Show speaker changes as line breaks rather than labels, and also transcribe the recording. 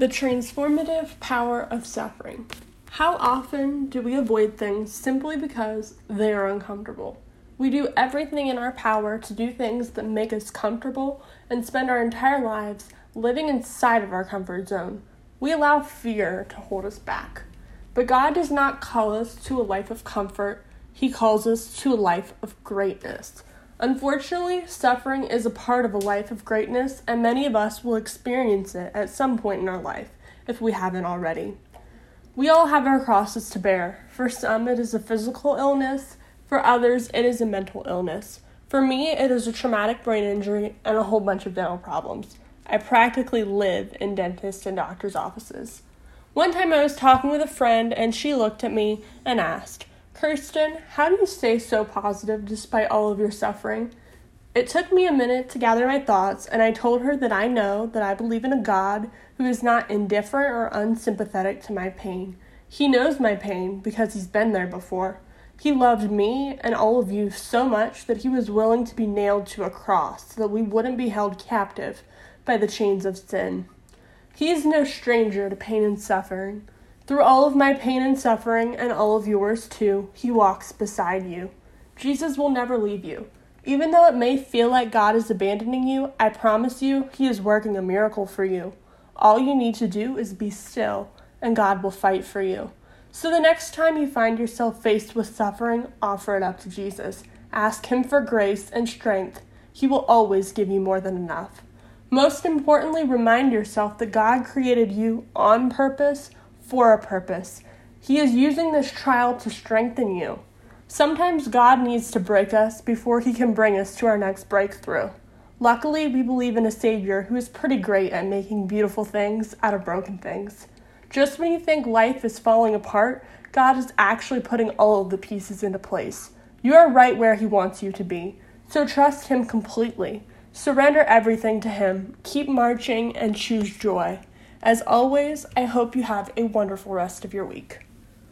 The transformative power of suffering. How often do we avoid things simply because they are uncomfortable? We do everything in our power to do things that make us comfortable and spend our entire lives living inside of our comfort zone. We allow fear to hold us back. But God does not call us to a life of comfort, He calls us to a life of greatness. Unfortunately, suffering is a part of a life of greatness, and many of us will experience it at some point in our life if we haven't already. We all have our crosses to bear. For some, it is a physical illness, for others, it is a mental illness. For me, it is a traumatic brain injury and a whole bunch of dental problems. I practically live in dentists and doctor's offices. One time I was talking with a friend, and she looked at me and asked, Kirsten, how do you stay so positive despite all of your suffering? It took me a minute to gather my thoughts, and I told her that I know that I believe in a God who is not indifferent or unsympathetic to my pain. He knows my pain because he's been there before. He loved me and all of you so much that he was willing to be nailed to a cross so that we wouldn't be held captive by the chains of sin. He is no stranger to pain and suffering. Through all of my pain and suffering, and all of yours too, He walks beside you. Jesus will never leave you. Even though it may feel like God is abandoning you, I promise you, He is working a miracle for you. All you need to do is be still, and God will fight for you. So the next time you find yourself faced with suffering, offer it up to Jesus. Ask Him for grace and strength. He will always give you more than enough. Most importantly, remind yourself that God created you on purpose for a purpose. He is using this trial to strengthen you. Sometimes God needs to break us before He can bring us to our next breakthrough. Luckily, we believe in a Savior who is pretty great at making beautiful things out of broken things. Just when you think life is falling apart, God is actually putting all of the pieces into place. You are right where He wants you to be, so trust Him completely. Surrender everything to Him, keep marching, and choose joy. As always, I hope you have a wonderful rest of your week.